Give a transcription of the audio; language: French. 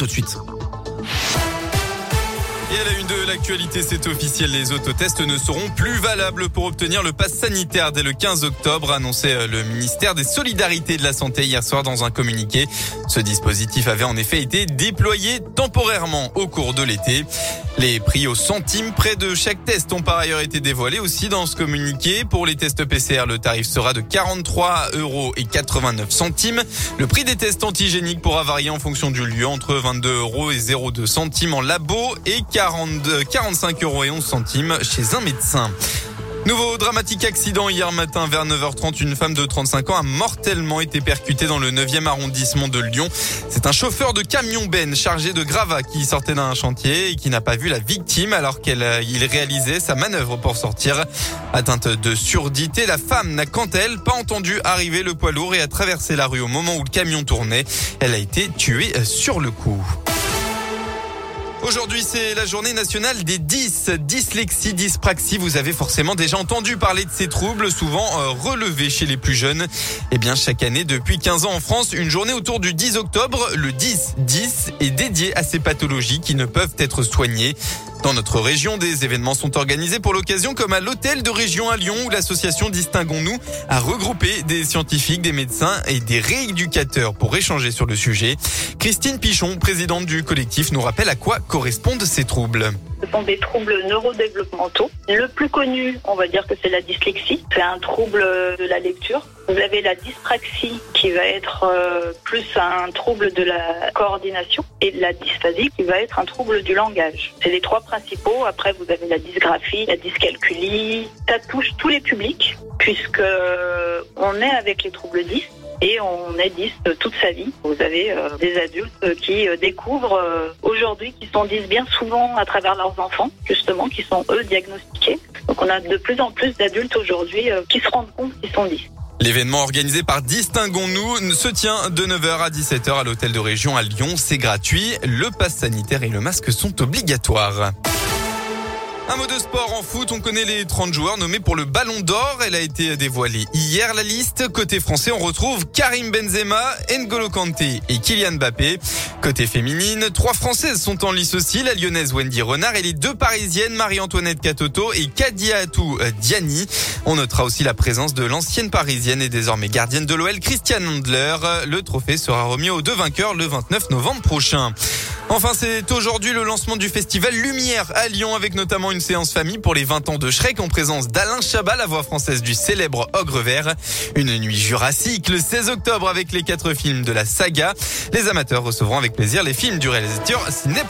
tout de suite. Et à la une de l'actualité, c'est officiel, les autotests ne seront plus valables pour obtenir le pass sanitaire dès le 15 octobre, annoncé euh, le ministère des Solidarités et de la Santé hier soir dans un communiqué. Ce dispositif avait en effet été déployé temporairement au cours de l'été. Les prix au centime près de chaque test ont par ailleurs été dévoilés aussi dans ce communiqué. Pour les tests PCR, le tarif sera de 43 euros et 89 centimes. Le prix des tests antigéniques pourra varier en fonction du lieu entre 22 euros et 0,2 centimes en labo et 42, 45 euros et 11 centimes chez un médecin. Nouveau dramatique accident hier matin vers 9h30. Une femme de 35 ans a mortellement été percutée dans le 9e arrondissement de Lyon. C'est un chauffeur de camion Ben chargé de gravats qui sortait d'un chantier et qui n'a pas vu la victime alors qu'il réalisait sa manœuvre pour sortir. Atteinte de surdité, la femme n'a quant elle pas entendu arriver le poids lourd et a traversé la rue au moment où le camion tournait. Elle a été tuée sur le coup. Aujourd'hui, c'est la journée nationale des 10. Dyslexie, dyspraxie. Vous avez forcément déjà entendu parler de ces troubles, souvent euh, relevés chez les plus jeunes. Eh bien, chaque année, depuis 15 ans en France, une journée autour du 10 octobre, le 10-10, est dédiée à ces pathologies qui ne peuvent être soignées. Dans notre région, des événements sont organisés pour l'occasion, comme à l'hôtel de région à Lyon, où l'association Distinguons-nous a regroupé des scientifiques, des médecins et des rééducateurs pour échanger sur le sujet. Christine Pichon, présidente du collectif, nous rappelle à quoi correspondent ces troubles. Ce sont des troubles neurodéveloppementaux. Le plus connu, on va dire que c'est la dyslexie. C'est un trouble de la lecture. Vous avez la dyspraxie qui va être euh, plus un trouble de la coordination et la dysphasie qui va être un trouble du langage. C'est les trois principaux. Après, vous avez la dysgraphie, la dyscalculie. Ça touche tous les publics puisque on est avec les troubles 10 et on est 10 toute sa vie. Vous avez euh, des adultes qui euh, découvrent euh, aujourd'hui, qui sont 10 bien souvent à travers leurs enfants, justement, qui sont eux diagnostiqués. Donc on a de plus en plus d'adultes aujourd'hui qui se rendent compte qu'ils sont 10. L'événement organisé par Distinguons-nous se tient de 9h à 17h à l'hôtel de région à Lyon. C'est gratuit. Le pass sanitaire et le masque sont obligatoires. Un mot de sport en foot, on connaît les 30 joueurs nommés pour le Ballon d'Or. Elle a été dévoilée hier la liste. Côté français, on retrouve Karim Benzema, N'Golo Kanté et Kylian Mbappé. Côté féminine, trois Françaises sont en lice aussi, la lyonnaise Wendy Renard et les deux parisiennes Marie-Antoinette Katoto et Kadiatou Diani. On notera aussi la présence de l'ancienne parisienne et désormais gardienne de l'OL, Christiane Handler. Le trophée sera remis aux deux vainqueurs le 29 novembre prochain. Enfin, c'est aujourd'hui le lancement du festival Lumière à Lyon avec notamment une séance famille pour les 20 ans de Shrek en présence d'Alain Chabat, la voix française du célèbre Ogre Vert. Une nuit jurassique le 16 octobre avec les quatre films de la saga. Les amateurs recevront avec plaisir les films du réalisateur Ciné